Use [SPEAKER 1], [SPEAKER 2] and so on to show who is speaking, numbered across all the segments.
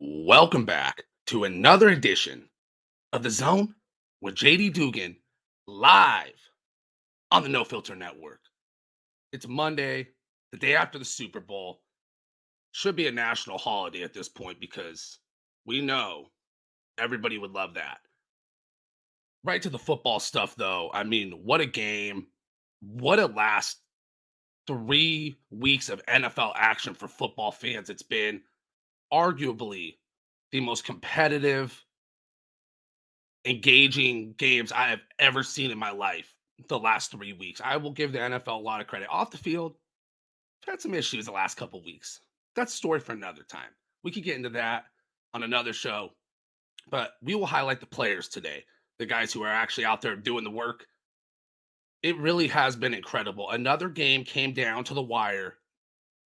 [SPEAKER 1] Welcome back to another edition of The Zone with JD Dugan live on the No Filter Network. It's Monday, the day after the Super Bowl. Should be a national holiday at this point because we know everybody would love that. Right to the football stuff, though. I mean, what a game. What a last three weeks of NFL action for football fans it's been arguably the most competitive, engaging games I have ever seen in my life the last three weeks. I will give the NFL a lot of credit. Off the field, had some issues the last couple weeks. That's a story for another time. We could get into that on another show, but we will highlight the players today, the guys who are actually out there doing the work. It really has been incredible. Another game came down to the wire.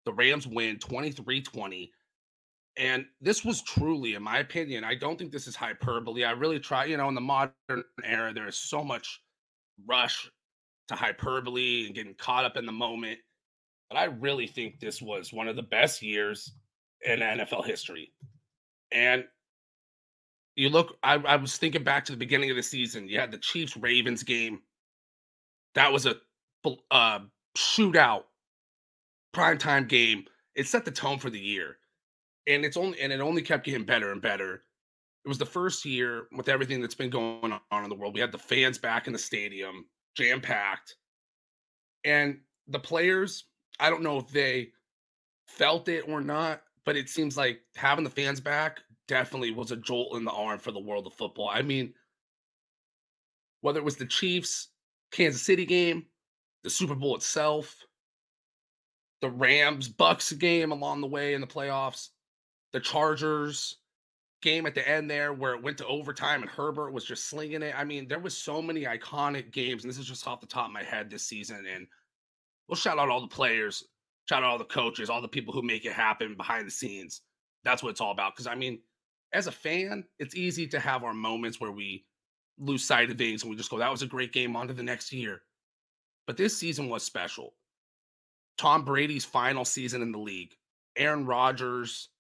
[SPEAKER 1] The Rams win 23 20 and this was truly, in my opinion, I don't think this is hyperbole. I really try, you know, in the modern era, there is so much rush to hyperbole and getting caught up in the moment. But I really think this was one of the best years in NFL history. And you look, I, I was thinking back to the beginning of the season. You had the Chiefs Ravens game. That was a uh, shootout, primetime game. It set the tone for the year and it's only and it only kept getting better and better. It was the first year with everything that's been going on in the world. We had the fans back in the stadium, jam packed, and the players. I don't know if they felt it or not, but it seems like having the fans back definitely was a jolt in the arm for the world of football. I mean, whether it was the Chiefs Kansas City game, the Super Bowl itself, the Rams Bucks game along the way in the playoffs, the Chargers game at the end there where it went to overtime and Herbert was just slinging it. I mean, there was so many iconic games, and this is just off the top of my head this season. And we'll shout out all the players, shout out all the coaches, all the people who make it happen behind the scenes. That's what it's all about. Because I mean, as a fan, it's easy to have our moments where we lose sight of things and we just go, that was a great game, on to the next year. But this season was special. Tom Brady's final season in the league. Aaron Rodgers,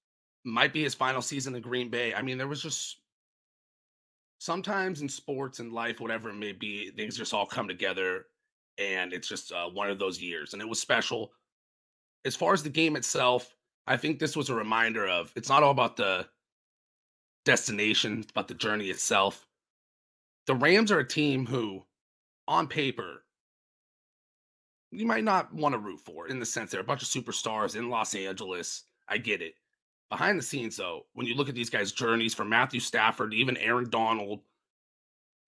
[SPEAKER 1] might be his final season in Green Bay. I mean, there was just sometimes in sports and life, whatever it may be, things just all come together, and it's just uh, one of those years, and it was special. As far as the game itself, I think this was a reminder of it's not all about the destination, it's about the journey itself. The Rams are a team who, on paper, you might not want to root for in the sense they're a bunch of superstars in Los Angeles. I get it. Behind the scenes, though, when you look at these guys' journeys from Matthew Stafford, even Aaron Donald,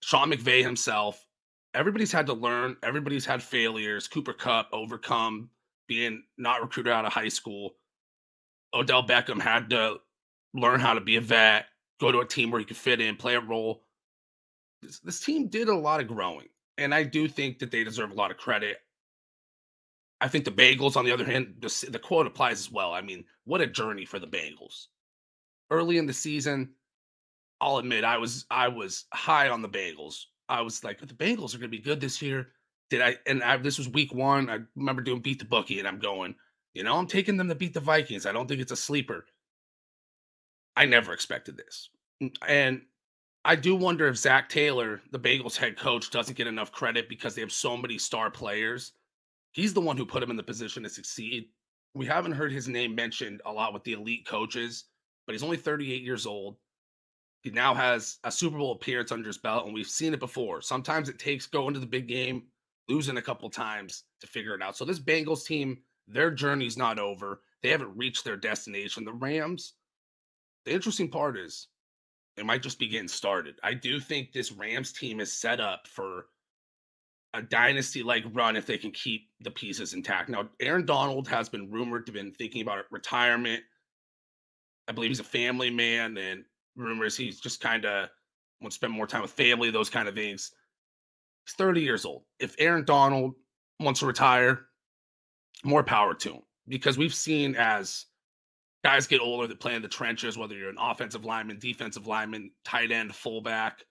[SPEAKER 1] Sean McVay himself, everybody's had to learn. Everybody's had failures. Cooper Kupp overcome being not recruited out of high school. Odell Beckham had to learn how to be a vet, go to a team where he could fit in, play a role. This, this team did a lot of growing, and I do think that they deserve a lot of credit. I think the Bengals, on the other hand, the, the quote applies as well. I mean, what a journey for the Bengals. Early in the season, I'll admit I was I was high on the Bengals. I was like, the Bengals are going to be good this year. Did I? And I, this was week one. I remember doing beat the bookie, and I'm going, you know, I'm taking them to beat the Vikings. I don't think it's a sleeper. I never expected this, mm, and I do wonder if Zac Taylor, the Bengals head coach, doesn't get enough credit because they have so many star players He's the one who put him in the position to succeed. We haven't heard his name mentioned a lot with the elite coaches, but he's only 38 years old. He now has a Super Bowl appearance under his belt, and we've seen it before. Sometimes it takes going to the big game, losing a couple times to figure it out. So this Bengals team, their journey's not over. They haven't reached their destination. The Rams, the interesting part is they might just be getting started. I do think this Rams team is set up for a dynasty like run if they can keep the pieces intact. Now, Aaron Donald has been rumored to been thinking about retirement. I believe he's a family man, and rumors he's just kind of wants to spend more time with family, those kind of things. He's 30 years old. If Aaron Donald wants to retire, more power to him because we've seen as guys get older that play in the trenches, whether you're an offensive lineman, defensive lineman, tight end, fullback,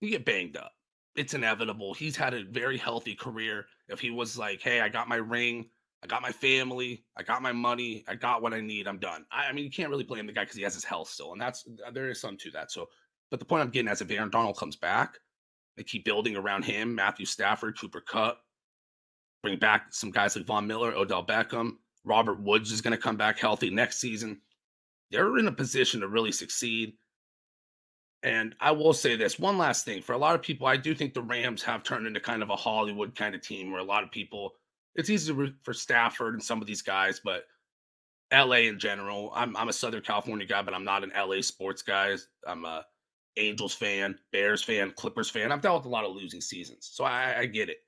[SPEAKER 1] you get banged up it's inevitable. He's had a very healthy career. If he was like, hey, I got my ring, I got my family. I got my money. I got what I need. I'm done. I, I mean, you can't really blame the guy because he has his health still, and that's there is some to that. So, but the point I'm getting as if Aaron Donald comes back, they keep building around him. Matthew Stafford, Cooper Kupp, bring back some guys like Von Miller, Odell Beckham. Robert Woods is going to come back healthy next season. They're in a position to really succeed. And I will say this one last thing for a lot of people, I do think the Rams have turned into kind of a Hollywood kind of team where a lot of people, it's easy for Stafford and some of these guys, but LA in general, I'm, I'm a Southern California guy, but I'm not an LA sports guy. I'm a Angels fan, Bears fan, Clippers fan. I've dealt with a lot of losing seasons, so I, I get it.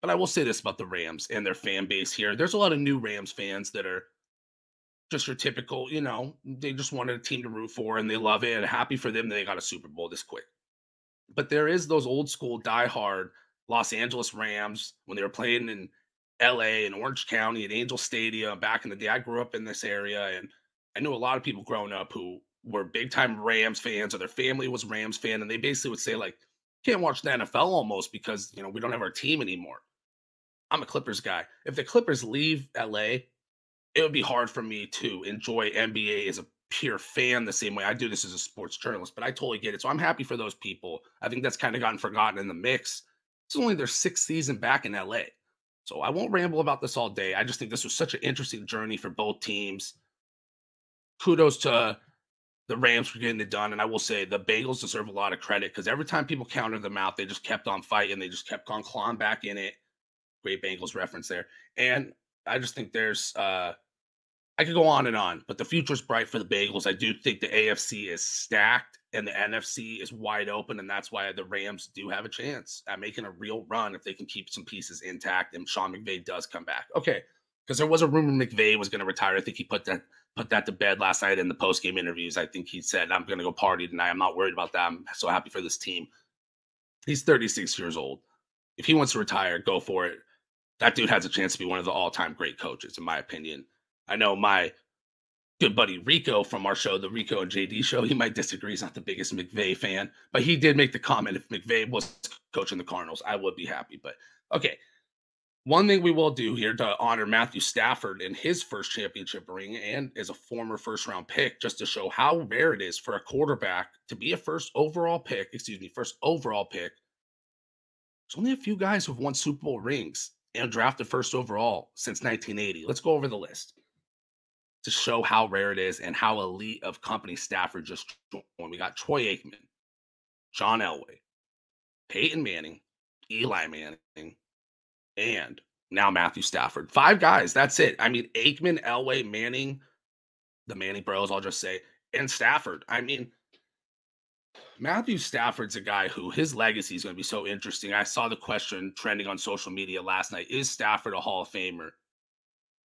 [SPEAKER 1] But I will say this about the Rams and their fan base here. There's a lot of new Rams fans that are just your typical, you know, they just wanted a team to root for and they love it and happy for them they got a Super Bowl this quick. But there is those old school diehard Los Angeles Rams when they were playing in LA and Orange County at Angel Stadium back in the day. I grew up in this area and I knew a lot of people growing up who were big time Rams fans or their family was Rams fan and they basically would say like can't watch the NFL almost because you know we don't have our team anymore. I'm a Clippers guy. If the Clippers leave LA, it would be hard for me to enjoy NBA as a pure fan the same way I do this as a sports journalist, but I totally get it. So I'm happy for those people. I think that's kind of gotten forgotten in the mix. It's only their sixth season back in LA. So I won't ramble about this all day. I just think this was such an interesting journey for both teams. Kudos to the Rams for getting it done. And I will say the Bengals deserve a lot of credit because every time people counted them out, they just kept on fighting. They just kept on clawing back in it. Great Bengals reference there. And I just think there's uh I could go on and on, but the future's bright for the Bagels. I do think the AFC is stacked and the NFC is wide open, and that's why the Rams do have a chance at making a real run if they can keep some pieces intact and Sean McVay does come back. Okay, because there was a rumor McVay was going to retire. I think he put that put that to bed last night in the post game interviews. I think he said, "I'm going to go party tonight. I'm not worried about that. I'm so happy for this team." He's 36 years old. If he wants to retire, go for it. That dude has a chance to be one of the all time great coaches, in my opinion. I know my good buddy Rico from our show, the Rico and JD show, he might disagree. He's not the biggest McVay fan, but he did make the comment if McVay was coaching the Cardinals, I would be happy. But okay. One thing we will do here to honor Matthew Stafford in his first championship ring and as a former first round pick, just to show how rare it is for a quarterback to be a first overall pick, excuse me, first overall pick. There's only a few guys who've won Super Bowl rings and drafted first overall since 1980. Let's go over the list to show how rare it is and how elite of company Stafford just joined. We got Troy Aikman, John Elway, Peyton Manning, Eli Manning, and now Matthew Stafford. Five guys. That's it. I mean, Aikman, Elway, Manning, the Manning Bros, I'll just say, and Stafford. I mean, Matthew Stafford's a guy who his legacy is going to be so interesting. I saw the question trending on social media last night Is Stafford a Hall of Famer?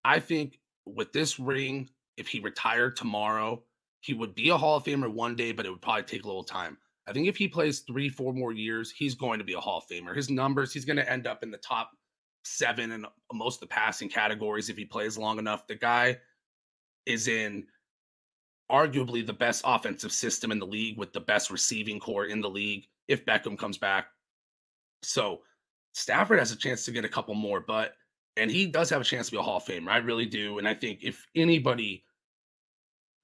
[SPEAKER 1] I think with this ring, if he retired tomorrow, he would be a Hall of Famer one day, but it would probably take a little time. I think if he plays three, four more years, he's going to be a Hall of Famer. His numbers, he's going to end up in the top seven in most of the passing categories if he plays long enough. The guy is in arguably the best offensive system in the league with the best receiving corps in the league if Beckham comes back. So Stafford has a chance to get a couple more, but and he does have a chance to be a Hall of Famer. I really do. And I think if anybody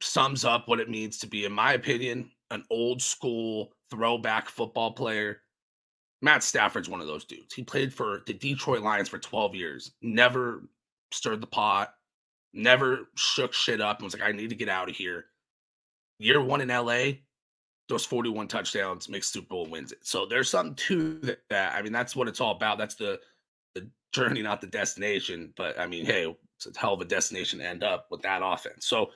[SPEAKER 1] sums up what it means to be, in my opinion, an old school throwback football player, Matt Stafford's one of those dudes. He played for the Detroit Lions for 12 years, never stirred the pot, never shook shit up and was like, I need to get out of here. Year one in LA, those 41 touchdowns makes Super Bowl wins it. So there's something to that. I mean, that's what it's all about. That's the the journey, not the destination. But I mean, hey, it's a hell of a destination to end up with that offense. So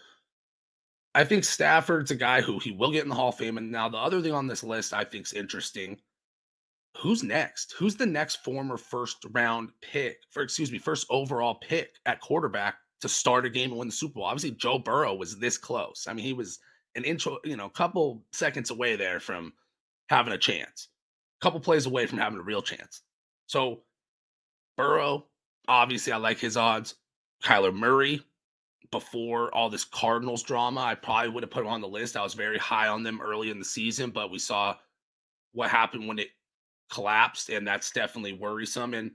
[SPEAKER 1] I think Stafford's a guy who he will get in the Hall of Fame. And now the other thing on this list I think is interesting. Who's next? Who's the next former first round pick, for excuse me, first overall pick at quarterback to start a game and win the Super Bowl? Obviously, Joe Burrow was this close. I mean, he was an intro, you know, a couple seconds away there from having a chance, a couple plays away from having a real chance. So Burrow, obviously, I like his odds. Kyler Murray, before all this Cardinals drama, I probably would have put him on the list. I was very high on them early in the season, but we saw what happened when it collapsed, and that's definitely worrisome. And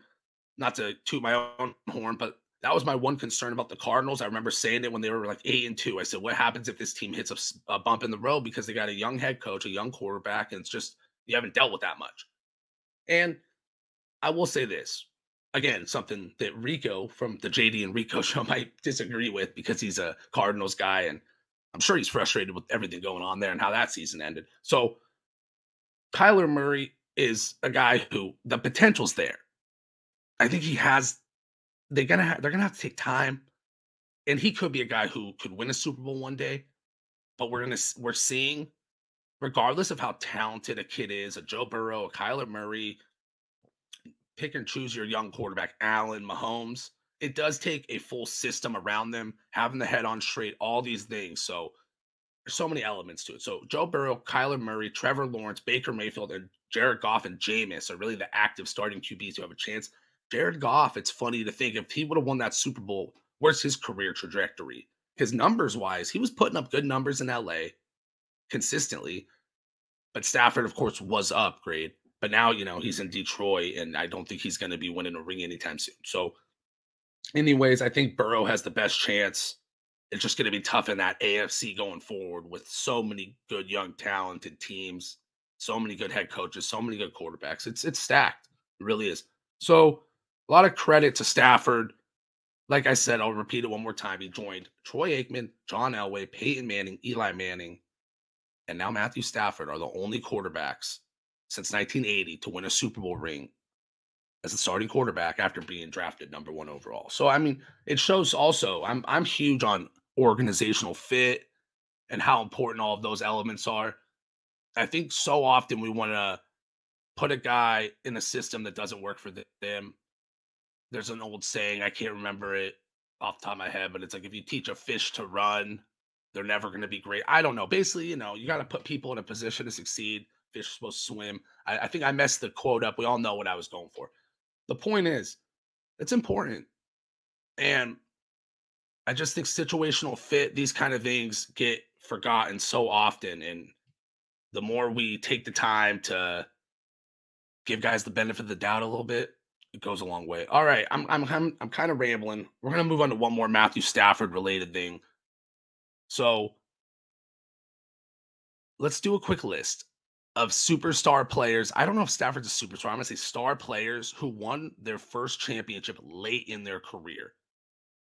[SPEAKER 1] not to toot my own horn, but That was my one concern about the Cardinals. I remember saying it when they were like eight and two. I said, "What happens if this team hits a, a bump in the road because they got a young head coach, a young quarterback, and it's just you haven't dealt with that much." And I will say this again, something that Rico from the JD and Rico show might disagree with because he's a Cardinals guy, and I'm sure he's frustrated with everything going on there and how that season ended. So Kyler Murray is a guy who the potential's there. I think he has. They're gonna have, they're gonna have to take time, and he could be a guy who could win a Super Bowl one day. But we're gonna we're seeing, regardless of how talented a kid is, a Joe Burrow, a Kyler Murray, pick and choose your young quarterback, Allen, Mahomes. It does take a full system around them, having the head on straight, all these things. So there's so many elements to it. So Joe Burrow, Kyler Murray, Trevor Lawrence, Baker Mayfield, and Jared Goff and Jameis are really the active starting QBs who have a chance. Jared Goff, it's funny to think if he would have won that Super Bowl, where's his career trajectory? Because numbers wise, he was putting up good numbers in LA consistently. But Stafford, of course, was upgrade. But now, you know, he's in Detroit, and I don't think he's going to be winning a ring anytime soon. So, anyways, I think Burrow has the best chance. It's just going to be tough in that AFC going forward with so many good, young, talented teams, so many good head coaches, so many good quarterbacks. It's it's stacked. It really is. So, a lot of credit to Stafford. Like I said, I'll repeat it one more time. He joined Troy Aikman, John Elway, Peyton Manning, Eli Manning, and now Matthew Stafford are the only quarterbacks since 1980 to win a Super Bowl ring as a starting quarterback after being drafted number one overall. So I mean, it shows also I'm I'm huge on organizational fit and how important all of those elements are. I think so often we want to put a guy in a system that doesn't work for them. There's an old saying, I can't remember it off the top of my head, but it's like if you teach a fish to run, they're never going to be great. I don't know. Basically, you know, you got to put people in a position to succeed fish supposed to swim. I, I think I messed the quote up. We all know what I was going for. The point is, it's important. And I just think situational fit, these kind of things get forgotten so often. And the more we take the time to give guys the benefit of the doubt a little bit, it goes a long way. All right, I'm I'm I'm, I'm kind of rambling. We're gonna move on to one more Matthew Stafford related thing. So let's do a quick list of superstar players. I don't know if Stafford's a superstar. I'm going to say star players who won their first championship late in their career.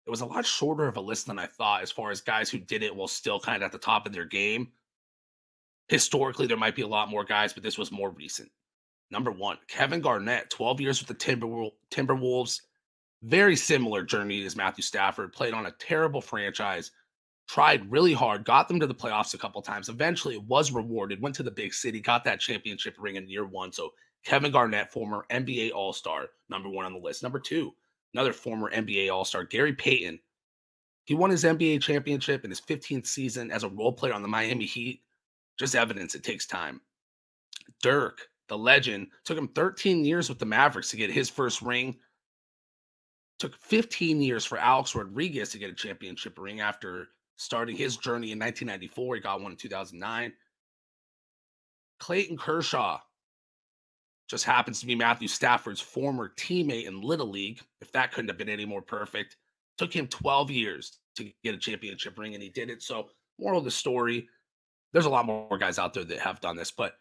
[SPEAKER 1] It was a lot shorter of a list than I thought as far as guys who did it while still kind of at the top of their game. Historically, there might be a lot more guys, but this was more recent. Number one, Kevin Garnett, 12 years with the Timberwolves. Very similar journey as Matthew Stafford, played on a terrible franchise tried really hard, got them to the playoffs a couple times. Eventually, it was rewarded, went to the big city, got that championship ring in year one. So, Kevin Garnett, former NBA All Star, number one on the list. Number two, another former NBA All Star, Gary Payton. He won his NBA championship in his 15th season as a role player on the Miami Heat. Just evidence it takes time. Dirk, the legend, took him 13 years with the Mavericks to get his first ring. Took 15 years for Alex Rodriguez to get a championship ring after starting his journey in 1994. He got one in 2009. Clayton Kershaw just happens to be Matthew Stafford's former teammate in Little League. If that couldn't have been any more perfect, took him 12 years to get a championship ring, and he did it. So, moral of the story: there's a lot more guys out there that have done this, but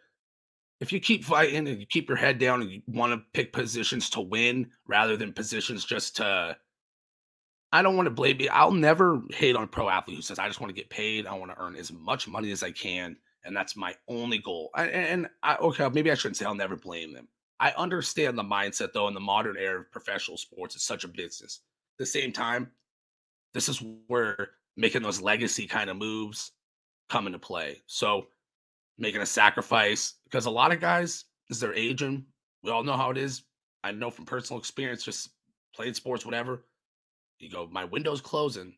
[SPEAKER 1] if you keep fighting and you keep your head down and you want to pick positions to win rather than positions just to I don't want to blame. I'll never hate on a pro athlete who says, I just want to get paid. I want to earn as much money as I can. And that's my only goal. I, and I, okay, maybe I shouldn't say I'll never blame them. I understand the mindset, though, in the modern era of professional sports. It's such a business. At the same time, this is where making those legacy kind of moves come into play. So making a sacrifice because a lot of guys, as they're aging, we all know how it is. I know from personal experience, just playing sports, whatever you go, my window's closing.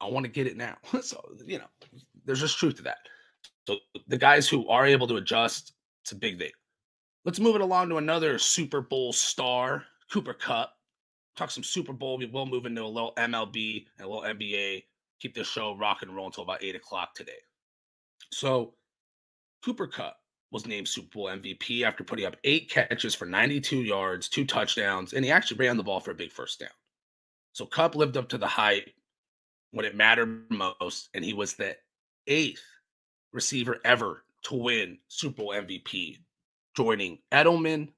[SPEAKER 1] I want to get it now. so, you know, there's just truth to that. So the guys who are able to adjust, it's a big thing. Let's move it along to another Super Bowl star, Cooper Kupp. Talk some Super Bowl. We will move into a little MLB and a little NBA. Keep this show rock and roll until about eight o'clock today. So Cooper Kupp was named Super Bowl MVP after putting up eight catches for 92 yards, two touchdowns, and he actually ran the ball for a big first down. So Kupp lived up to the hype when it mattered most, and he was the eighth receiver ever to win Super Bowl MVP, joining Edelman,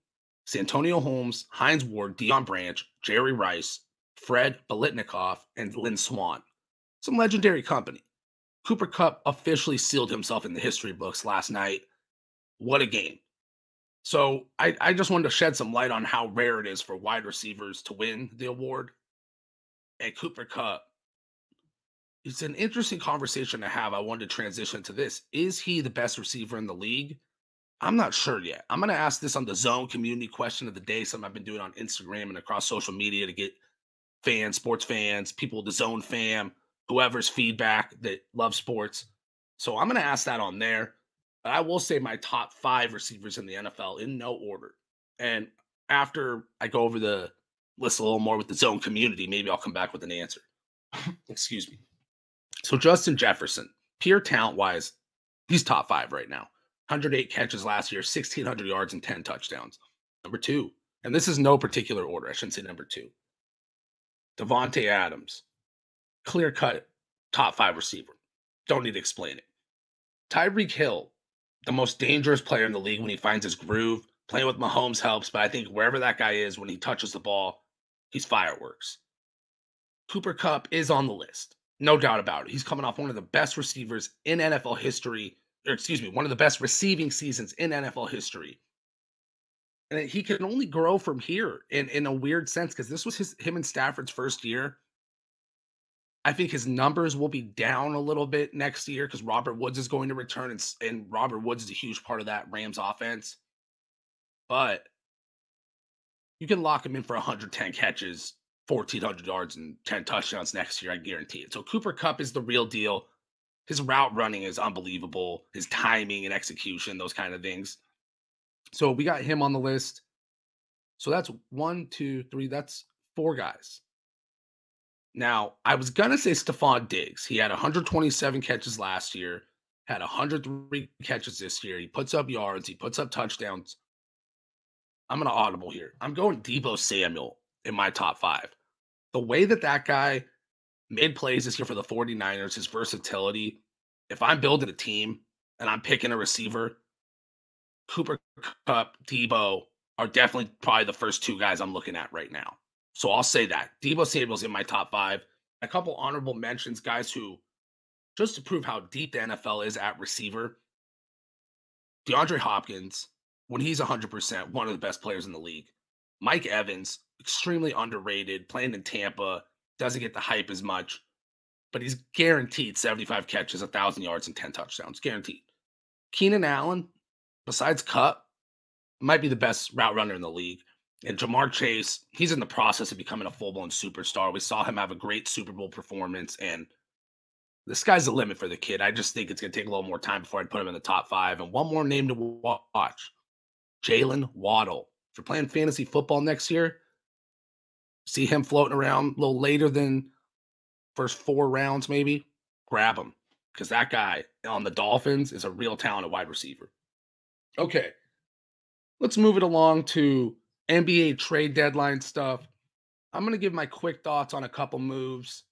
[SPEAKER 1] Santonio Holmes, Hines Ward, Deion Branch, Jerry Rice, Fred Biletnikoff, and Lynn Swann. Some legendary company. Cooper Kupp officially sealed himself in the history books last night. What a game. So I, I just wanted to shed some light on how rare it is for wide receivers to win the award. And Cooper Kupp, it's an interesting conversation to have. I wanted to transition to this. Is he the best receiver in the league? I'm not sure yet. I'm going to ask this on the zone community question of the day, something I've been doing on Instagram and across social media to get fans, sports fans, people, the zone fam, whoever's feedback that love sports. So I'm going to ask that on there. But I will say my top five receivers in the NFL in no order. And after I go over the list a little more with the zone community, maybe I'll come back with an answer. Excuse me. So Justin Jefferson, pure talent wise, he's top five right now. 108 catches last year, 1,600 yards, and 10 touchdowns. Number two, and this is no particular order. I shouldn't say number two. Davante Adams, clear cut top five receiver. Don't need to explain it. Tyreek Hill, the most dangerous player in the league when he finds his groove. Playing with Mahomes helps, but I think wherever that guy is when he touches the ball, he's fireworks. Cooper Kupp is on the list. No doubt about it. He's coming off one of the best receivers in NFL history, or excuse me, one of the best receiving seasons in NFL history. And he can only grow from here in, in a weird sense because this was his him and Stafford's first year. I think his numbers will be down a little bit next year because Robert Woods is going to return, and, and Robert Woods is a huge part of that Rams offense. But you can lock him in for 110 catches, 1,400 yards, and 10 touchdowns next year. I guarantee it. So Cooper Kupp is the real deal. His route running is unbelievable. His timing and execution, those kind of things. So we got him on the list. So that's one, two, three. That's four guys. Now, I was going to say Stefon Diggs. He had 127 catches last year, had 103 catches this year. He puts up yards, he puts up touchdowns. I'm going to audible here. I'm going Deebo Samuel in my top five. The way that that guy made plays this year for the 49ers, his versatility. If I'm building a team and I'm picking a receiver, Cooper Kupp, Deebo are definitely probably the first two guys I'm looking at right now. So I'll say that. Deebo Samuel's in my top five. A couple honorable mentions, guys who, just to prove how deep the NFL is at receiver, DeAndre Hopkins, when he's 100%, one of the best players in the league. Mike Evans, extremely underrated, playing in Tampa, doesn't get the hype as much, but he's guaranteed 75 catches, 1,000 yards, and 10 touchdowns. Guaranteed. Keenan Allen, besides Kupp, might be the best route runner in the league. And Ja'Marr Chase, he's in the process of becoming a full blown superstar. We saw him have a great Super Bowl performance, and the sky's the limit for the kid. I just think it's going to take a little more time before I'd put him in the top five. And one more name to watch Jaylen Waddle. If you're playing fantasy football next year, see him floating around a little later than first four rounds, maybe grab him because that guy on the Dolphins is a real talented wide receiver. Okay, let's move it along to NBA trade deadline stuff. I'm going to give my quick thoughts on a couple moves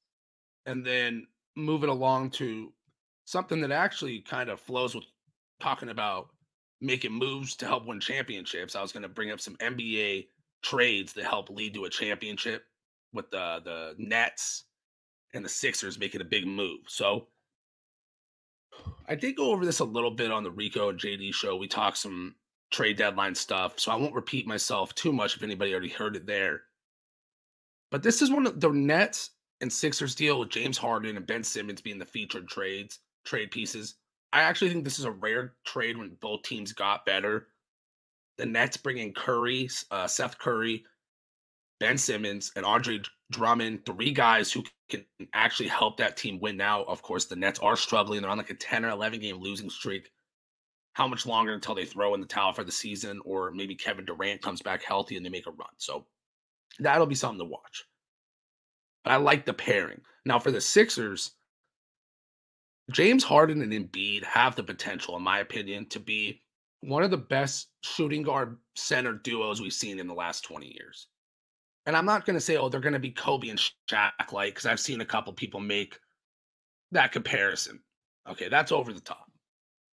[SPEAKER 1] and then move it along to something that actually kind of flows with talking about making moves to help win championships. I was going to bring up some NBA trades that help lead to a championship with the the Nets and the Sixers making a big move. So I did go over this a little bit on the Rico and JD show. We talked some trade deadline stuff, so I won't repeat myself too much if anybody already heard it there. But this is one of the Nets and Sixers deal with James Harden and Ben Simmons being the featured trades, trade pieces. I actually think this is a rare trade when both teams got better. The Nets bring in Curry, uh, Seth Curry, Ben Simmons, and Andre Drummond, three guys who can actually help that team win now. Of course, the Nets are struggling. They're on like a 10 or 11 game losing streak how much longer until they throw in the towel for the season, or maybe Kevin Durant comes back healthy and they make a run. So that'll be something to watch. But I like the pairing. Now for the Sixers, James Harden and Embiid have the potential, in my opinion, to be one of the best shooting guard center duos we've seen in the last 20 years. and I'm not going to say, oh, they're going to be Kobe and Shaq like, because I've seen a couple people make that comparison. Okay, that's over the top.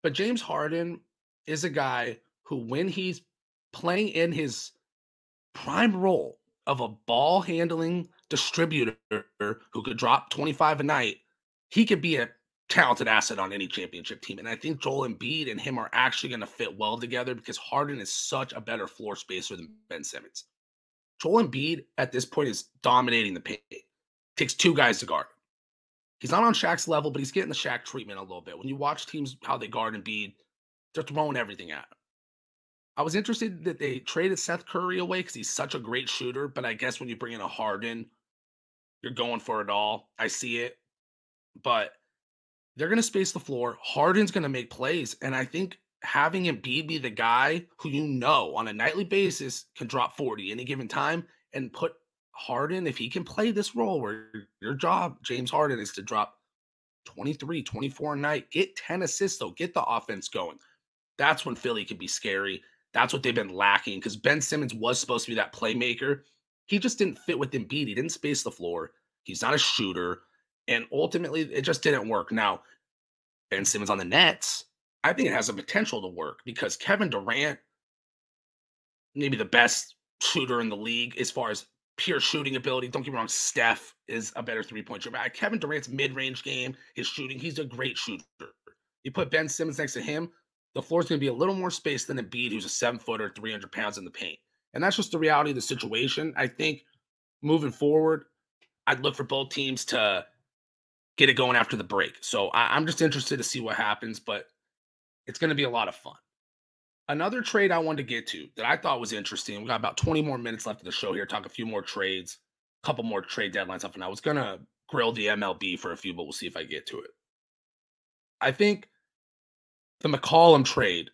[SPEAKER 1] But James Harden is a guy who, when he's playing in his prime role of a ball handling distributor who could drop 25 a night, he could be a talented asset on any championship team. And I think Joel Embiid and him are actually going to fit well together because Harden is such a better floor spacer than Ben Simmons. Joel Embiid at this point is dominating the paint. Takes two guys to guard. He's not on Shaq's level, but he's getting the Shaq treatment a little bit. When you watch teams how they guard Embiid, they're throwing everything at him. I was interested that they traded Seth Curry away because he's such a great shooter. But I guess when you bring in a Harden, you're going for it all. I see it. But they're going to space the floor. Harden's going to make plays. And I think having Embiid be the guy who you know on a nightly basis can drop 40 any given time and put Harden, if he can play this role where your job, James Harden, is to drop 23, 24 a night, get 10 assists, though, get the offense going. That's when Philly can be scary. That's what they've been lacking because Ben Simmons was supposed to be that playmaker. He just didn't fit with Embiid. He didn't space the floor. He's not a shooter. And ultimately, it just didn't work. Now, Ben Simmons on the Nets, I think it has the potential to work because Kevin Durant, maybe the best shooter in the league as far as pure shooting ability. Don't get me wrong, Steph is a better three point shooter. But Kevin Durant's mid range game, his shooting, he's a great shooter. You put Ben Simmons next to him, the floor's going to be a little more space than Embiid, who's a seven footer, 300 pounds in the paint. And that's just the reality of the situation. I think moving forward, I'd look for both teams to get it going after the break. So I, am just interested to see what happens, but it's going to be a lot of fun. Another trade I wanted to get to that I thought was interesting. We got about 20 more minutes left of the show here. Talk a few more trades, a couple more trade deadlines up, and I was going to grill the MLB for a few, but we'll see if I get to it. I think the McCollum trade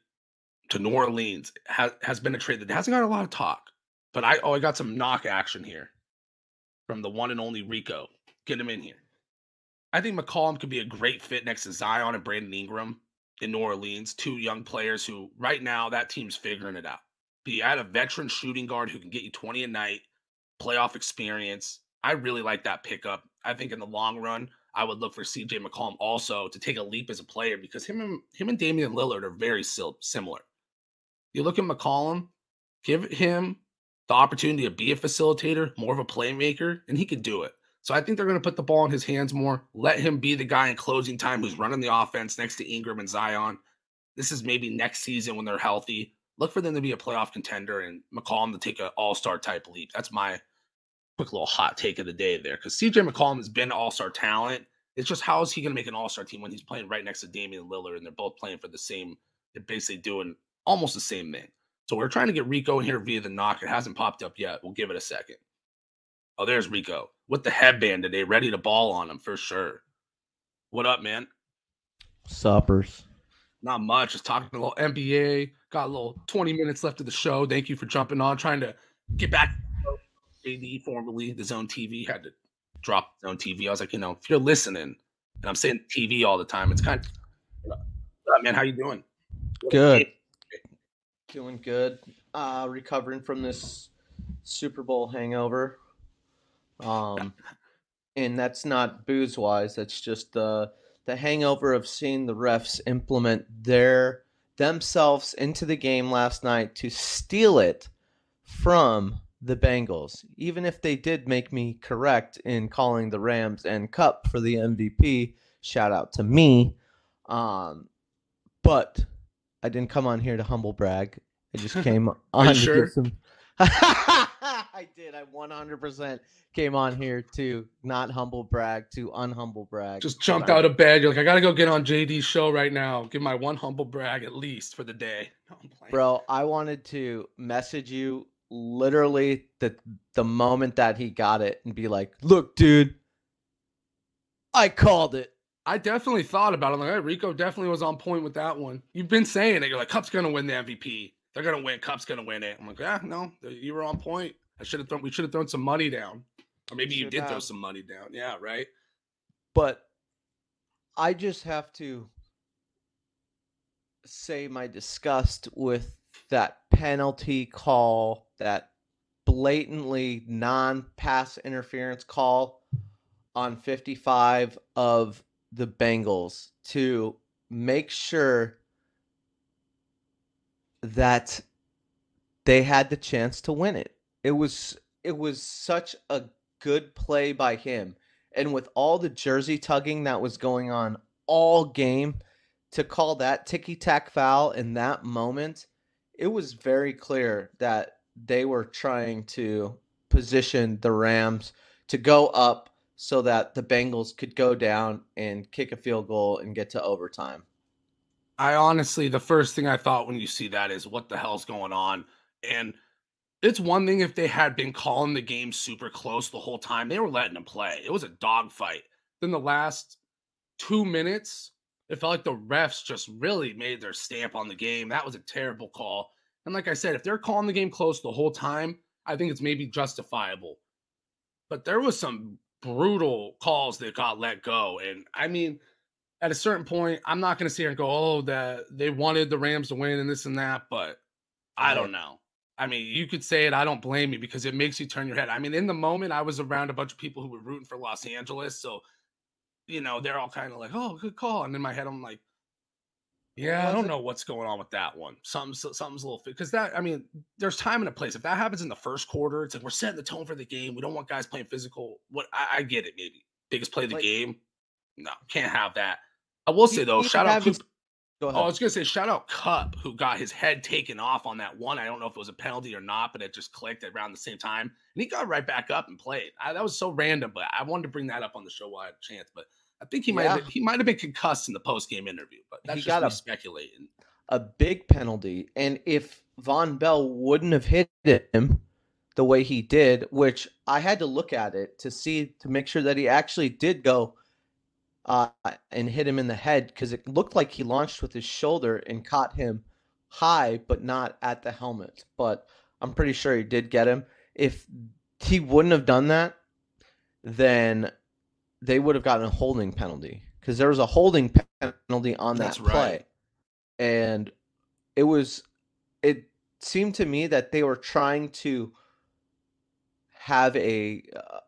[SPEAKER 1] to New Orleans has, has been a trade that hasn't got a lot of talk, but I oh I got some knock action here from the one and only Rico. Get him in here. I think McCollum could be a great fit next to Zion and Brandon Ingram in New Orleans, two young players who right now that team's figuring it out. But you add a veteran shooting guard who can get you 20 a night, playoff experience. I really like that pickup. I think in the long run, I would look for CJ McCollum also to take a leap as a player because him and him and Damian Lillard are very similar. You look at McCollum, give him the opportunity to be a facilitator, more of a playmaker, and he could do it. So I think they're going to put the ball in his hands more. Let him be the guy in closing time who's running the offense next to Ingram and Zion. This is maybe next season when they're healthy. Look for them to be a playoff contender and McCollum to take an all star type leap. That's my quick little hot take of the day there. Because CJ McCollum has been all star talent. It's just how is he going to make an all star team when he's playing right next to Damian Lillard and they're both playing for the same, they're basically doing almost the same thing. So we're trying to get Rico in here via the knock. It hasn't popped up yet. We'll give it a second. Oh, there's Rico with the headband today, ready to ball on him for sure. What up, man?
[SPEAKER 2] Suppers.
[SPEAKER 1] Not much. Just talking a little NBA. Got a little 20 minutes left of the show. Thank you for jumping on. Trying to get back. JD, formerly the Zone TV, had to drop Zone TV. I was like, you know, if you're listening, and I'm saying TV all the time, it's kind of, up, man, how you doing?
[SPEAKER 2] Good. Doing good. Uh, recovering from this Super Bowl hangover. Um, and that's not booze wise. That's just the the hangover of seeing the refs implement their themselves into the game last night to steal it from the Bengals. Even if they did make me correct in calling the Rams and Kupp for the MVP, shout out to me. Um, but I didn't come on here to humble brag. I just came on to give some. I did. I 100% came on here to not humble brag, to unhumble brag.
[SPEAKER 1] Just jumped out of bed. You're like, I got to go get on JD's show right now. Give my one humble brag at least for the day.
[SPEAKER 2] No, Bro, I wanted to message you literally the the moment that he got it and be like, "Look, dude, I called it."
[SPEAKER 1] I definitely thought about it. I'm like, hey, Rico definitely was on point with that one. You've been saying it. You're like, Kupp's gonna win the MVP. They're gonna win. Kupp's gonna win it. I'm like, yeah, no, you were on point. I should have thrown. We should have thrown some money down, or maybe you did have. throw some money down. Yeah, right.
[SPEAKER 2] But I just have to say my disgust with that penalty call that blatantly non-pass interference call on 55 of the Bengals to make sure that they had the chance to win it. It was it was such a good play by him. And with all the jersey tugging that was going on all game, to call that ticky tack foul in that moment, it was very clear that they were trying to position the Rams to go up so that the Bengals could go down and kick a field goal and get to overtime.
[SPEAKER 1] I honestly, the first thing I thought when you see that is what the hell's going on? And it's one thing if they had been calling the game super close the whole time. They were letting them play. It was a dogfight. Then the last two minutes, it felt like the refs just really made their stamp on the game. That was a terrible call. And like I said, if they're calling the game close the whole time, I think it's maybe justifiable. But there was some brutal calls that got let go. And I mean, at a certain point, I'm not going to sit here and go, oh, that they wanted the Rams to win and this and that, but I don't know. I mean, you could say it. I don't blame you because it makes you turn your head. I mean, in the moment, I was around a bunch of people who were rooting for Los Angeles. So, you know, they're all kind of like, oh, good call. And in my head, I'm like, yeah, I don't know what's going on with that one. Something's something's a little because that I mean, there's time and a place. If that happens in the first quarter, it's like we're setting the tone for the game. We don't want guys playing physical. What I, I get it, maybe biggest play of the like, game. No, can't have that. I will say though, shout out. His, oh, I was gonna say shout out Kupp who got his head taken off on that one. I don't know if it was a penalty or not, but it just clicked around the same time, and he got right back up and played. I, that was so random, but I wanted to bring that up on the show while I had a chance. But I think he might have, he might have been concussed in the post game interview, but that's he just got a, speculating.
[SPEAKER 2] A big penalty, and if Vonn Bell wouldn't have hit him the way he did, which I had to look at it to see to make sure that he actually did go uh, and hit him in the head because it looked like he launched with his shoulder and caught him high, but not at the helmet. But I'm pretty sure he did get him. If he wouldn't have done that, then they would have gotten a holding penalty because there was a holding penalty on that That's play, right. and it was it seemed to me that they were trying to have a uh,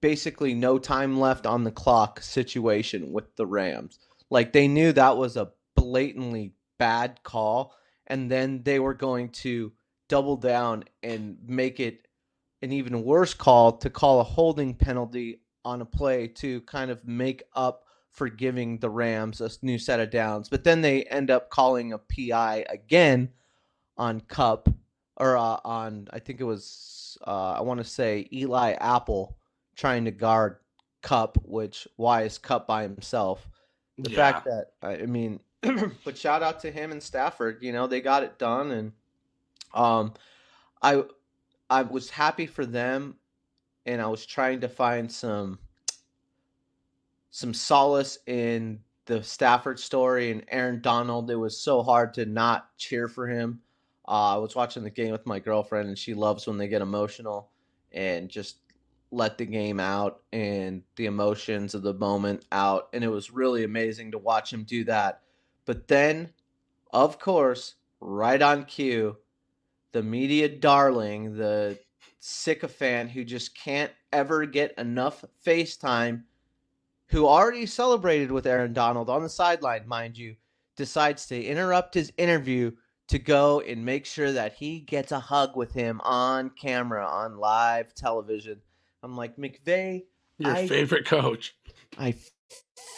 [SPEAKER 2] basically no time left on the clock situation with the Rams. Like they knew that was a blatantly bad call, and then they were going to double down and make it an even worse call to call a holding penalty on a play to kind of make up for giving the Rams a new set of downs. But then they end up calling a PI again on Kupp or uh, on I think it was uh, I want to say Eli Apple trying to guard Kupp, which why is Kupp by himself? The yeah. fact that I mean, but shout out to him and Stafford. You know they got it done, and um, I I was happy for them and I was trying to find some some solace in the Stafford story and Aaron Donald. It was so hard to not cheer for him. Uh, I was watching the game with my girlfriend, and she loves when they get emotional and just let the game out and the emotions of the moment out. And it was really amazing to watch him do that. But then, of course, right on cue, the media darling, the sycophant who just can't ever get enough FaceTime, who already celebrated with Aaron Donald on the sideline, mind you, decides to interrupt his interview to go and make sure that he gets a hug with him on camera, on live television. I'm like, McVay.
[SPEAKER 1] Your I, favorite coach.
[SPEAKER 2] I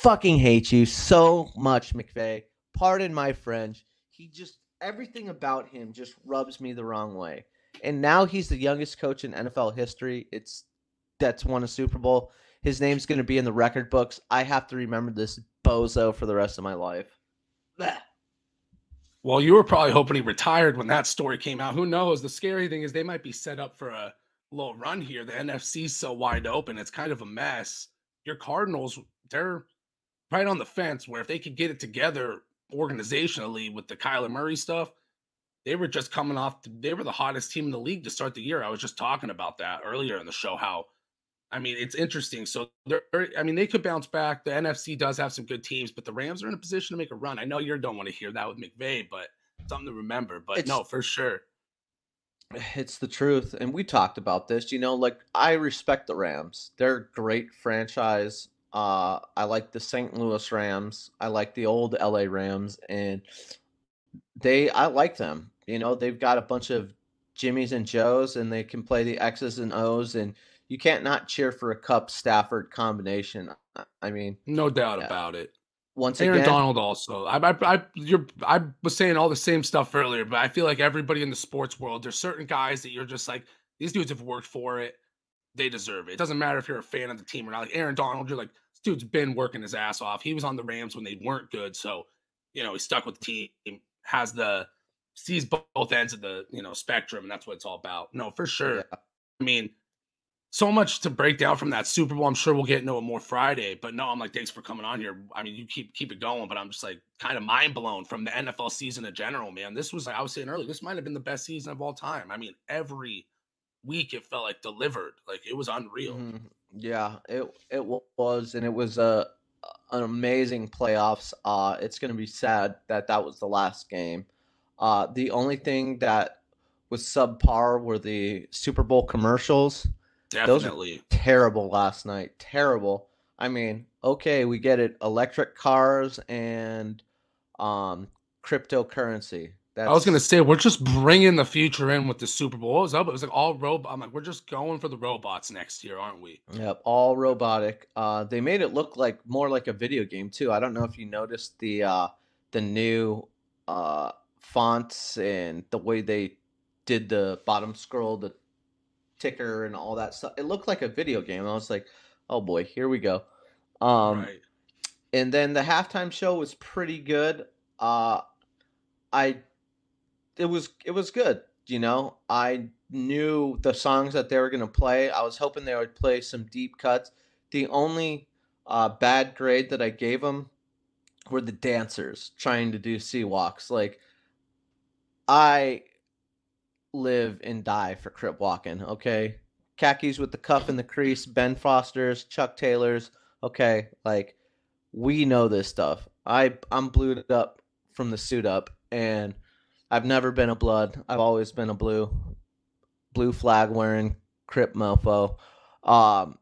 [SPEAKER 2] fucking hate you so much, McVay. Pardon my French. He just, everything about him just rubs me the wrong way and now he's the youngest coach in NFL history. It's that's won a Super Bowl. His name's going to be in the record books. I have to remember this bozo for the rest of my life.
[SPEAKER 1] Well, you were probably hoping he retired when that story came out. Who knows? The scary thing is they might be set up for a little run here. The NFC's so wide open; it's kind of a mess. Your Cardinals, they're right on the fence. Where if they could get it together organizationally with the Kyler Murray stuff, they were just coming off they were the hottest team in the league to start the year. I was just talking about that earlier in the show how I mean, it's interesting. So they're I mean, they could bounce back. The NFC does have some good teams, but the Rams are in a position to make a run. I know you don't want to hear that with McVay, but something to remember. But it's, no, for sure.
[SPEAKER 2] It's the truth, and we talked about this. You know, like I respect the Rams. They're a great franchise. Uh, I like the St. Louis Rams. I like the old LA Rams, and they I like them. You know, they've got a bunch of Jimmys and Joes, and they can play the X's and O's, and you can't not cheer for a Kupp Stafford combination. I mean,
[SPEAKER 1] no doubt yeah. about it.
[SPEAKER 2] Once
[SPEAKER 1] Aaron
[SPEAKER 2] again,
[SPEAKER 1] Donald also. I, I, I, you're, I was saying all the same stuff earlier, but I feel like everybody in the sports world, there's certain guys that you're just like, these dudes have worked for it. They deserve it. It doesn't matter if you're a fan of the team or not. Like Aaron Donald, you're like, this dude's been working his ass off. He was on the Rams when they weren't good, so you know he stuck with the team. Has the sees both ends of the you know spectrum, and that's what it's all about. No, for sure. Yeah. I mean, so much to break down from that Super Bowl. I'm sure we'll get into it more Friday. But no, I'm like, thanks for coming on here. I mean, you keep keep it going, but I'm just like kind of mind blown from the NFL season in general, man. This was like I was saying earlier, this might have been the best season of all time. I mean, every week it felt like delivered. Like it was unreal. Mm-hmm.
[SPEAKER 2] Yeah, it it was, and it was a an amazing playoffs. Uh, it's to be sad that that was the last game. Uh, the only thing that was subpar were the Super Bowl commercials.
[SPEAKER 1] Definitely
[SPEAKER 2] terrible last night. Terrible. I mean, okay, we get it. Electric cars and um, cryptocurrency.
[SPEAKER 1] That's... I was gonna say we're just bringing the future in with the Super Bowl. What was up? It was like all robot. I'm like, we're just going for the robots next year, aren't we?
[SPEAKER 2] Yep, all robotic. Uh, they made it look like more like a video game too. I don't know if you noticed the uh, the new uh, fonts and the way they did the bottom scroll, the ticker, and all that stuff. It looked like a video game. I was like, oh boy, here we go. Um, right. And then the halftime show was pretty good. Uh, I, it was it was good. You know, I knew the songs that they were gonna play. I was hoping they would play some deep cuts. The only uh, bad grade that I gave them were the dancers trying to do sea walks. Like I live and die for Crip walking, okay? Khakis with the cuff and the crease, Ben Foster's, Chuck Taylor's, okay? Like we know this stuff. I I'm blued up from the suit up and I've never been a blood. I've always been a blue blue flag wearing Crip mofo. Um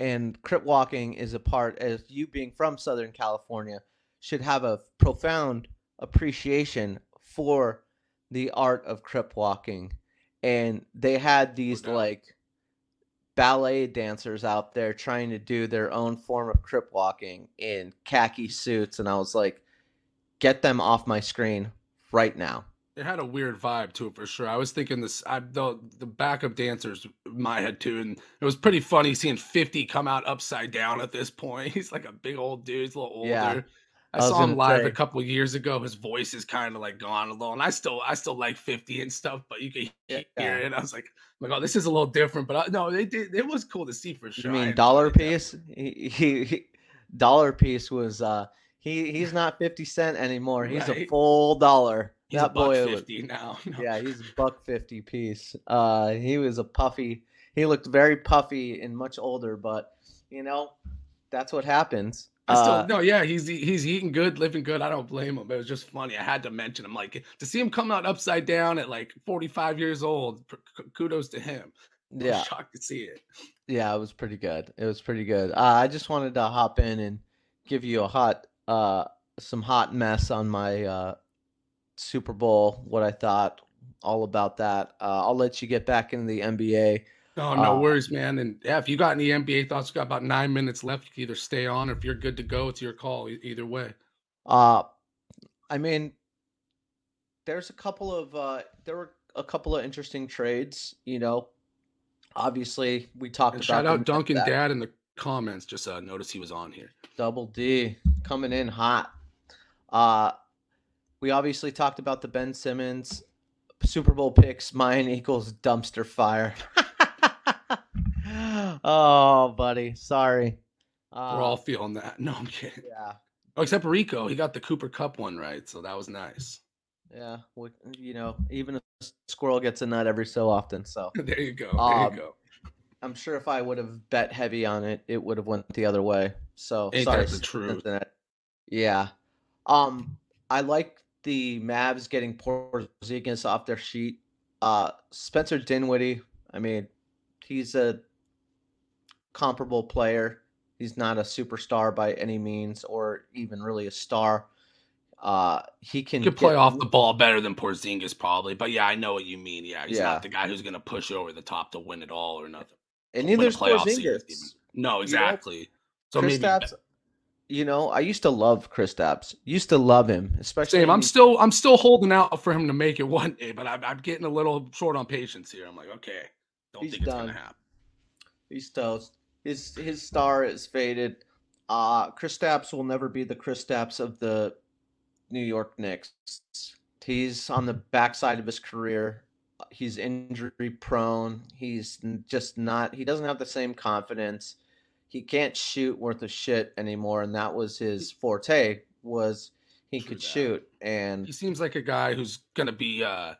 [SPEAKER 2] and Crip walking is a part as you being from Southern California should have a profound appreciation for the art of crip walking and they had these like ballet dancers out there trying to do their own form of crip walking in khaki suits and i was like get them off my screen right now
[SPEAKER 1] it had a weird vibe to it for sure. I was thinking this, I, the the backup dancers, my head too, and it was pretty funny seeing Fifty come out upside down at this point. He's like a big old dude, he's a little older. Yeah. I, I saw him live say. a couple years ago. His voice is kind of like gone a little, and I still I still like Fifty and stuff, but you can hear yeah. it. I was like, oh my god, this is a little different, but I, no, they did. It was cool to see for sure.
[SPEAKER 2] You mean Dollar Piece? He, he, he, Dollar Piece was uh he he's not fifty cent anymore. He's right. a full dollar.
[SPEAKER 1] He's that a buck boy fifty was, now.
[SPEAKER 2] No. Yeah, he's buck fifty piece. Uh, he was a puffy. He looked very puffy and much older, but you know, that's what happens.
[SPEAKER 1] I still uh, no, yeah, he's he's eating good, living good. I don't blame him. It was just funny. I had to mention him, like to see him come out upside down at like 45 years old. Kudos to him. Yeah, shocked to see it.
[SPEAKER 2] Yeah, it was pretty good. It was pretty good. Uh, I just wanted to hop in and give you a hot, uh, some hot mess on my uh, Super Bowl. What I thought all about that. Uh, I'll let you get back into the NBA.
[SPEAKER 1] Oh, no uh, worries, man. And yeah, if you got any NBA thoughts, you got about nine minutes left. You can either stay on, or if you're good to go, it's your call. Either way.
[SPEAKER 2] Uh, I mean, there's a couple of uh, there were a couple of interesting trades. You know, obviously we talked and
[SPEAKER 1] about. Shout out Duncan that. Dad in the comments. Just uh, notice he was on here.
[SPEAKER 2] Double D coming in hot. Uh, we obviously talked about the Ben Simmons Super Bowl picks. Mine equals dumpster fire. oh, buddy, sorry.
[SPEAKER 1] Uh, We're all feeling that. No, I'm kidding. Yeah. Oh, except Rico, he got the Cooper Kupp one right, so that was nice.
[SPEAKER 2] Yeah, Well, you know, even a squirrel gets a nut every so often. So
[SPEAKER 1] there you go. There um, you go.
[SPEAKER 2] I'm sure if I would have bet heavy on it, it would have went the other way. So
[SPEAKER 1] Ain't sorry, the truth.
[SPEAKER 2] Yeah. Um, I like the Mavs getting Porzingis off their sheet. Uh, Spencer Dinwiddie. I mean, he's a comparable player. He's not a superstar by any means, or even really a star. Uh, he can
[SPEAKER 1] He could play off the ball better than Porzingis probably, but yeah, I know what you mean. Yeah, he's
[SPEAKER 2] Yeah.
[SPEAKER 1] not the guy who's going to push you over the top to win it all or nothing.
[SPEAKER 2] and neither is Porzingis.
[SPEAKER 1] No, exactly. So
[SPEAKER 2] Chris
[SPEAKER 1] maybe
[SPEAKER 2] Stapps, you know, I used to love Kristaps. Used to love him, especially.
[SPEAKER 1] same. I'm
[SPEAKER 2] he-
[SPEAKER 1] still I'm still holding out for him to make it one day, but I'm, I'm getting a little short on patience here. I'm like, okay, don't
[SPEAKER 2] He's
[SPEAKER 1] think it's going to happen.
[SPEAKER 2] He's toast. His his star is faded. Uh Kristaps will never be the Kristaps of the New York Knicks. He's on the backside of his career. He's injury prone. He's just not. He doesn't have the same confidence. He can't shoot worth a shit anymore, and that was his forte. Was he
[SPEAKER 1] True
[SPEAKER 2] could
[SPEAKER 1] that.
[SPEAKER 2] shoot, and
[SPEAKER 1] He seems like a guy who's going to be. uh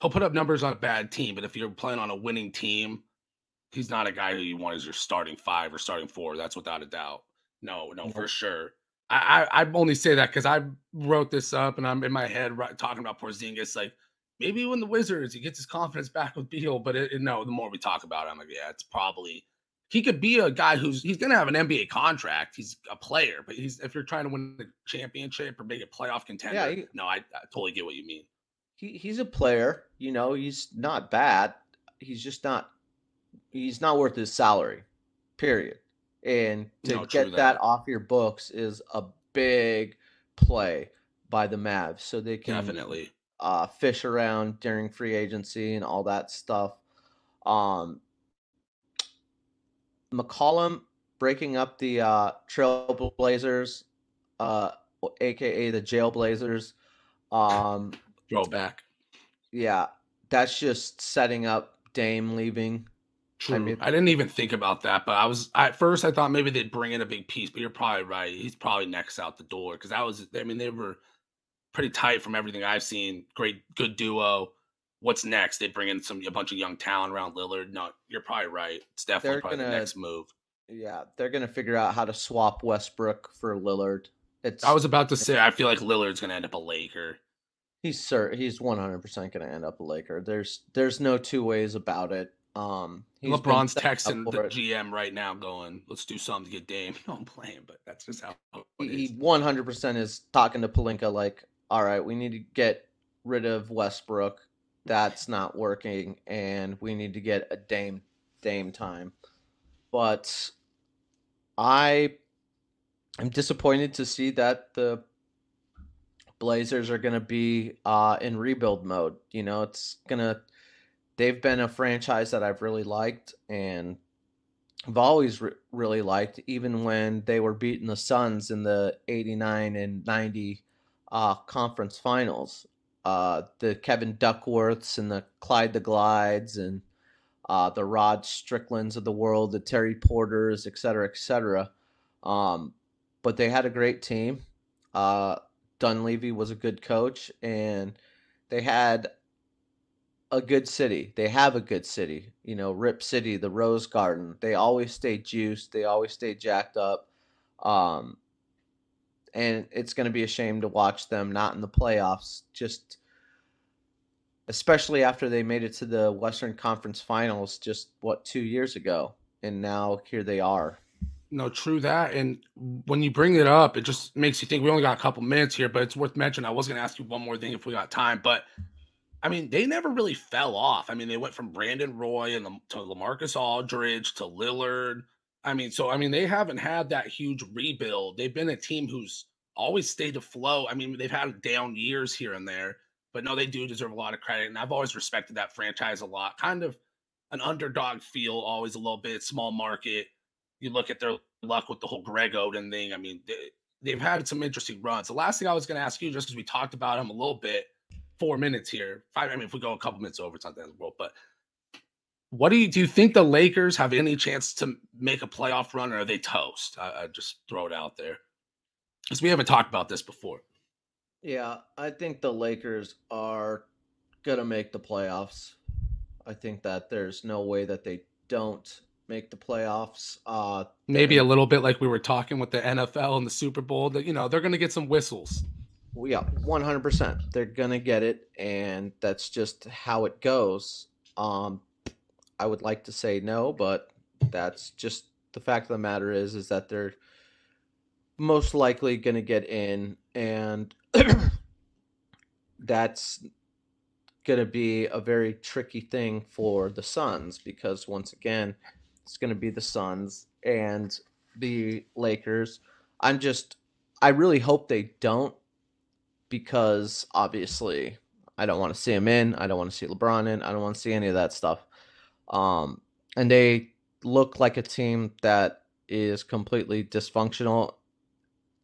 [SPEAKER 1] He'll put up numbers on a bad team, but if you're playing on a winning team, he's not a guy who you want as your starting five or starting four. That's without a doubt. No, no, for sure. I I, I only say that because I wrote this up and I'm in my head right, talking about Porzingis. Like maybe when the Wizards, he gets his confidence back with Beal, but it, it- no, the more we talk about it, I'm like, yeah, it's probably he could be a guy who's he's gonna have an NBA contract. He's a player, but he's if you're trying to win the championship or make a playoff contender,
[SPEAKER 2] he-
[SPEAKER 1] no, I, I totally get what you mean.
[SPEAKER 2] he he's a player. You know, he's not bad. He's just not. He's not worth his salary. Period. And to
[SPEAKER 1] No,
[SPEAKER 2] get that.
[SPEAKER 1] that.
[SPEAKER 2] off your books is a big play by the Mavs, so they can
[SPEAKER 1] Definitely.
[SPEAKER 2] uh, fish around during free agency and all that stuff. Um, McCollum breaking up the uh, Trailblazers, uh, aka the Jailblazers. Um,
[SPEAKER 1] Throwback.
[SPEAKER 2] yeah, that's just setting up Dame leaving.
[SPEAKER 1] True. I,
[SPEAKER 2] mean-
[SPEAKER 1] didn't even think about that, but I was at first I thought maybe they'd bring in a big piece, but you're probably right. He's probably next out the door because that was I mean they were pretty tight from everything I've seen. Great, good duo. What's next? They bring in some a bunch of young talent around Lillard. No, you're probably right. It's definitely probably the
[SPEAKER 2] gonna-
[SPEAKER 1] next move.
[SPEAKER 2] Yeah, they're gonna figure out how to swap Westbrook for Lillard. It's
[SPEAKER 1] I was about to say I feel like Lillard's gonna end up a Laker.
[SPEAKER 2] he's cer he's one hundred percent gonna end up a Laker. There's there's no two ways about it. Um, he's
[SPEAKER 1] LeBron's texting the. GM right now, going, "Let's do something to get Dame." No, I'm playing, but that's just how
[SPEAKER 2] he one hundred percent is talking to Pelinka like, all right, we need to get rid of Westbrook. That's not working, and we need to get a Dame Dame time. But i I am disappointed to see that the Blazers are going to be uh, in rebuild mode. You know, it's gonna. They've been a franchise that I've really liked, and I've always re- really liked, even when they were beating the Suns in the '89 and '90 uh, conference finals. Uh, the Kevin Duckworths and the Clyde the Glides and uh, the Rod Stricklands of the world, the Terry Porters, et cetera, et cetera. Um, but they had a great team. Uh, Dunleavy was a good coach, and they had a good city. They have a good city. You know, Rip City, the Rose Garden. They always stay juiced. They always stay jacked up. Um, and it's going to be a shame to watch them not in the playoffs. Just especially after they made it to the Western Conference Finals just what two years ago, and now here they are.
[SPEAKER 1] No, true that. And when you bring it up, it just makes you think we only got a couple minutes here, but it's worth mentioning. I was going to ask you one more thing if we got time, but I mean, they never really fell off. I mean, they went from Brandon Roy and to Lamarcus Aldridge to Lillard. I mean, so I mean, they haven't had that huge rebuild. They've been a team who's always stayed afloat. I mean, they've had down years here and there, but no, they do deserve a lot of credit. And I've always respected that franchise a lot. Kind of an underdog feel, always a little bit small market you look at their luck with the whole Greg Oden thing. I mean, they, have had some interesting runs. The last thing I was going to ask you, just because we talked about him a little bit, four minutes here. Five. I mean, if we go a couple minutes over, it's not the end of the world. But what do you do? You think the Lakers have any chance to make a playoff run, or are they toast? I, I just throw it out there because we haven't talked about this before.
[SPEAKER 2] Yeah, I think the Lakers are gonna make the playoffs. I think that there's no way that they don't make the playoffs. Uh,
[SPEAKER 1] Maybe a little bit like we were talking with the NFL and the Super Bowl. That you know they're going to get some whistles.
[SPEAKER 2] Yeah, one hundred percent. They're gonna get it, and that's just how it goes. Um, I would like to say no, but that's just the fact of the matter is is that they're most likely gonna get in, and that's gonna be a very tricky thing for the Suns because once again, it's gonna be the Suns and the Lakers. I'm just I really hope they don't because obviously I don't want to see him in. I don't want to see LeBron in. I don't want to see any of that stuff. Um, and they look like a team that is completely dysfunctional.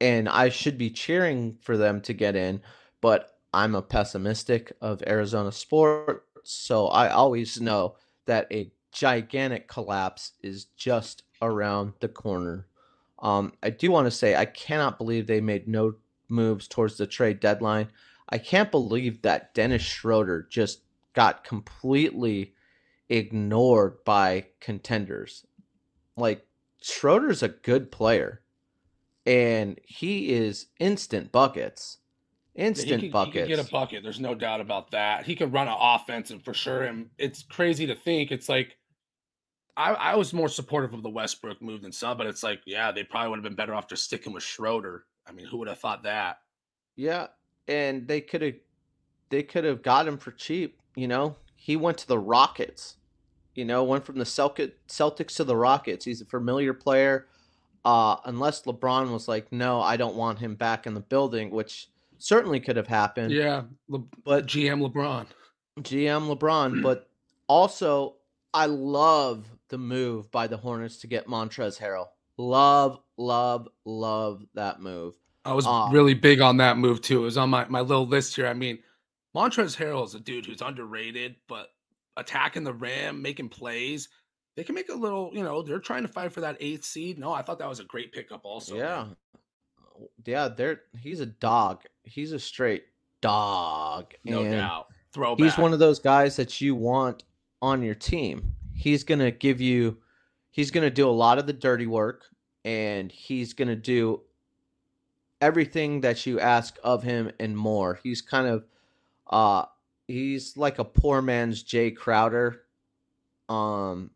[SPEAKER 2] And I should be cheering for them to get in, but I'm a pessimistic of Arizona sports. So I always know that a gigantic collapse is just around the corner. Um, I do want to say I cannot believe they made no moves towards the trade deadline. I can't believe that Dennis Schroeder just got completely ignored by contenders. Like Schroeder's a good player, and he is instant buckets. Instant
[SPEAKER 1] he could,
[SPEAKER 2] buckets. He
[SPEAKER 1] could get a bucket. There's no doubt about that. He could run an offense, and for sure. And it's crazy to think. It's like I, I was more supportive of the Westbrook move than some, but it's like, yeah, they probably would have been better off just sticking with Schroeder. I mean, who would have thought that?
[SPEAKER 2] Yeah, and they could have they could have got him for cheap. You know, he went to the Rockets. You know, went from the Celtics to the Rockets. He's a familiar player. Uh, unless LeBron was like, no, I don't want him back in the building, which certainly could have happened.
[SPEAKER 1] Yeah, Le- but GM LeBron.
[SPEAKER 2] GM LeBron, but also I love the move by the Hornets to get Montrezl Harrell. Love, love, love that move.
[SPEAKER 1] I was uh, really big on that move too. It was on my, my little list here. I mean, Montrezl Harrell is a dude who's underrated, but attacking the rim, making plays, they can make a little, you know, they're trying to fight for that eighth seed. No, I thought that was a great pickup also.
[SPEAKER 2] Yeah. Man. Yeah, they're he's a dog. He's a straight dog.
[SPEAKER 1] No and doubt. Throwback.
[SPEAKER 2] He's one of those guys that you want on your team. He's going to give you he's going to do a lot of the dirty work and he's going to do everything that you ask of him and more. He's kind of uh he's like a poor man's Jae Crowder. Um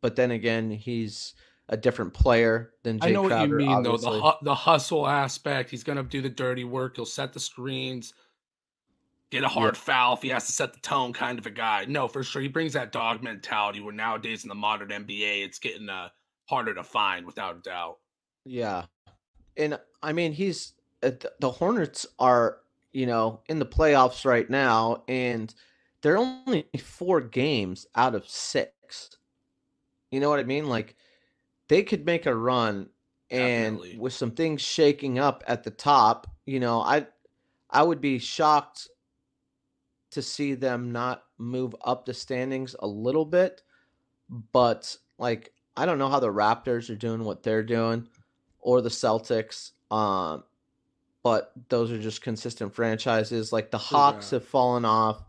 [SPEAKER 2] but then again, he's a different player than Jae
[SPEAKER 1] I know
[SPEAKER 2] Crowder,
[SPEAKER 1] what you mean
[SPEAKER 2] obviously.
[SPEAKER 1] though. The the hustle aspect, he's going to do the dirty work. He'll set the screens, get a hard foul if he has to set the tone kind of a guy. No, for sure. He brings that dog mentality where nowadays in the modern NBA, it's getting uh, harder to find without a doubt.
[SPEAKER 2] Yeah. And I mean, he's uh, the Hornets are, you know, in the playoffs right now, and they're only four games out of six. You know what I mean? Like, they could make a run and Definitely. with some things shaking up at the top, you know, I I would be shocked to see them not move up the standings a little bit, but like I don't know how the Raptors are doing what they're doing or the Celtics. Um, but those are just consistent franchises. Like the Hawks yeah. have fallen off.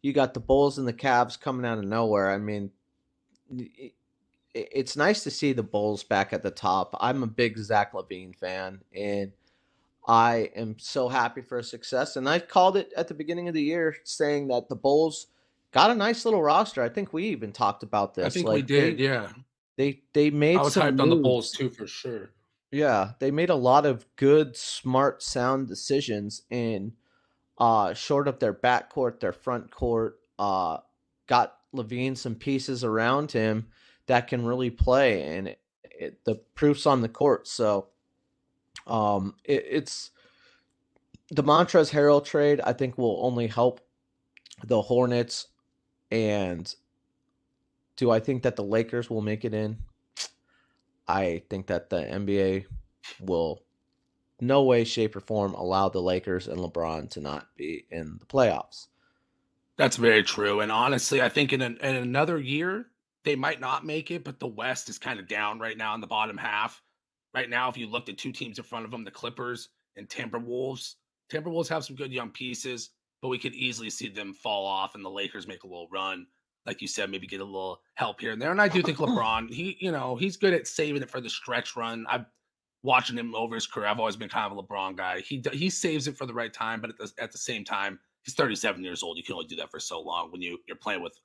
[SPEAKER 2] You got the Bulls and the Cavs coming out of nowhere. I mean, it's nice to see the Bulls back at the top. I'm a big Zach LaVine fan, and I am so happy for a success. And I called it at the beginning of the year, saying that the Bulls got a nice little roster. I think we even talked about this.
[SPEAKER 1] I think like we did.
[SPEAKER 2] They,
[SPEAKER 1] yeah,
[SPEAKER 2] they they made. I
[SPEAKER 1] was hyped moves. on the Bulls too, for sure.
[SPEAKER 2] Yeah, they made a lot of good, smart, sound decisions and uh, short up their backcourt, their front court. Uh, got LaVine some pieces around him that can really play, and it, it, the proof's on the court. So um, it, it's the Montrezl Harrell trade. I think will only help the Hornets. And do I think that the Lakers will make it in? I think that the NBA will no way, shape, or form allow the Lakers and LeBron to not be in the playoffs.
[SPEAKER 1] That's very true. And honestly, I think in, an, in another year, they might not make it, but the West is kind of down right now in the bottom half. Right now, if you looked at two teams in front of them, the Clippers and Timberwolves, Timberwolves have some good young pieces, but we could easily see them fall off and the Lakers make a little run. Like you said, maybe get a little help here and there. And I do think LeBron, he, you know, he's good at saving it for the stretch run. I've watching him over his career, I've always been kind of a LeBron guy. He he saves it for the right time, but at the, at the same time, he's 37 years old. You can only do that for so long when you you're playing with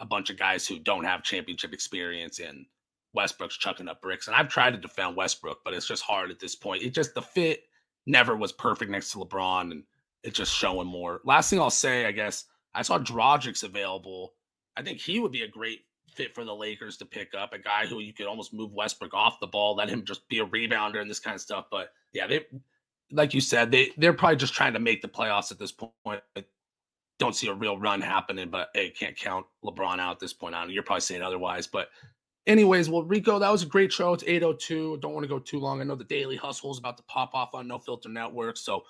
[SPEAKER 1] a bunch of guys who don't have championship experience and Westbrook's chucking up bricks. And I've tried to defend Westbrook, but it's just hard at this point. It just the fit never was perfect next to LeBron, and it's just showing more. Last thing I'll say, I guess, I saw Dragic's available. I think he would be a great fit for the Lakers to pick up a guy who you could almost move Westbrook off the ball, let him just be a rebounder and this kind of stuff. But yeah, they like you said, they they're probably just trying to make the playoffs at this point. I don't see a real run happening, but hey, can't count LeBron out at this point on. You're probably saying otherwise, but anyways, well, Rico, that was a great show. It's 802. Don't want to go too long. I know the daily hustle is about to pop off on No Filter Network. So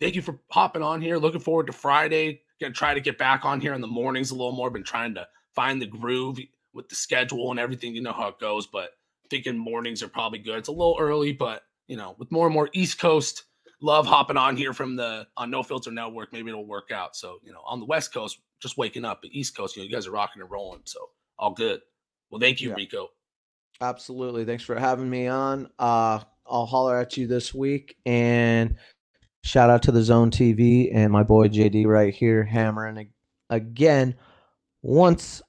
[SPEAKER 1] thank you for hopping on here. Looking forward to Friday. Gonna try to get back on here in the mornings a little more. Been trying to find the groove with the schedule and everything. You know how it goes, but thinking mornings are probably good. It's a little early, but you know, with more and more East Coast love hopping on here from the on No Filter Network, maybe it'll work out. So, you know, on the West Coast, just waking up, but East Coast, you know, you guys are rocking and rolling. So all good. Well, thank you, yeah. Rico.
[SPEAKER 2] Absolutely. Thanks for having me on. Uh I'll holler at you this week and shout out to the Zone TV and my boy JD right here hammering again once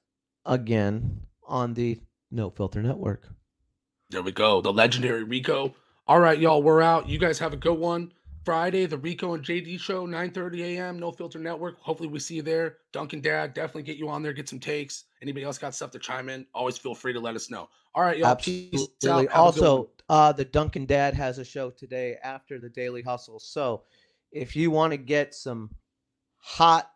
[SPEAKER 2] again on the No Filter Network.
[SPEAKER 1] There we go. The legendary Rico. All right, y'all, we're out. You guys have a good one. Friday, the Rico and JD show, 9:30 a.m. No Filter Network. Hopefully, we see you there. Duncan Dad, definitely get you on there, get some takes. Anybody else got stuff to chime in? Always feel free to let us know. All right, y'all.
[SPEAKER 2] Absolutely. Also, uh, the Duncan Dad has a show today after the Daily Hustle. So, if you want to get some hot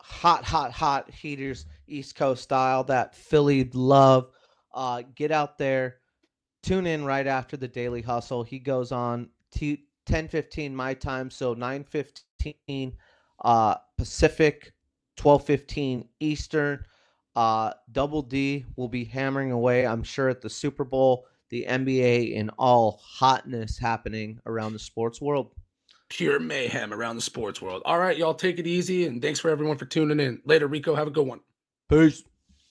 [SPEAKER 2] hot, hot, hot heaters, East Coast style, that Philly love. Uh, get out there, tune in right after the Daily Hustle. He goes on t- 10:15 my time, so 9:15 uh, Pacific, 12:15 Eastern. Uh, Double D will be hammering away, I'm sure, at the Super Bowl, the NBA, and all hotness happening around the sports world
[SPEAKER 1] pure mayhem around the sports world. All right, y'all take it easy and thanks for everyone for tuning in. Later, Rico. Have a good one.
[SPEAKER 2] Peace.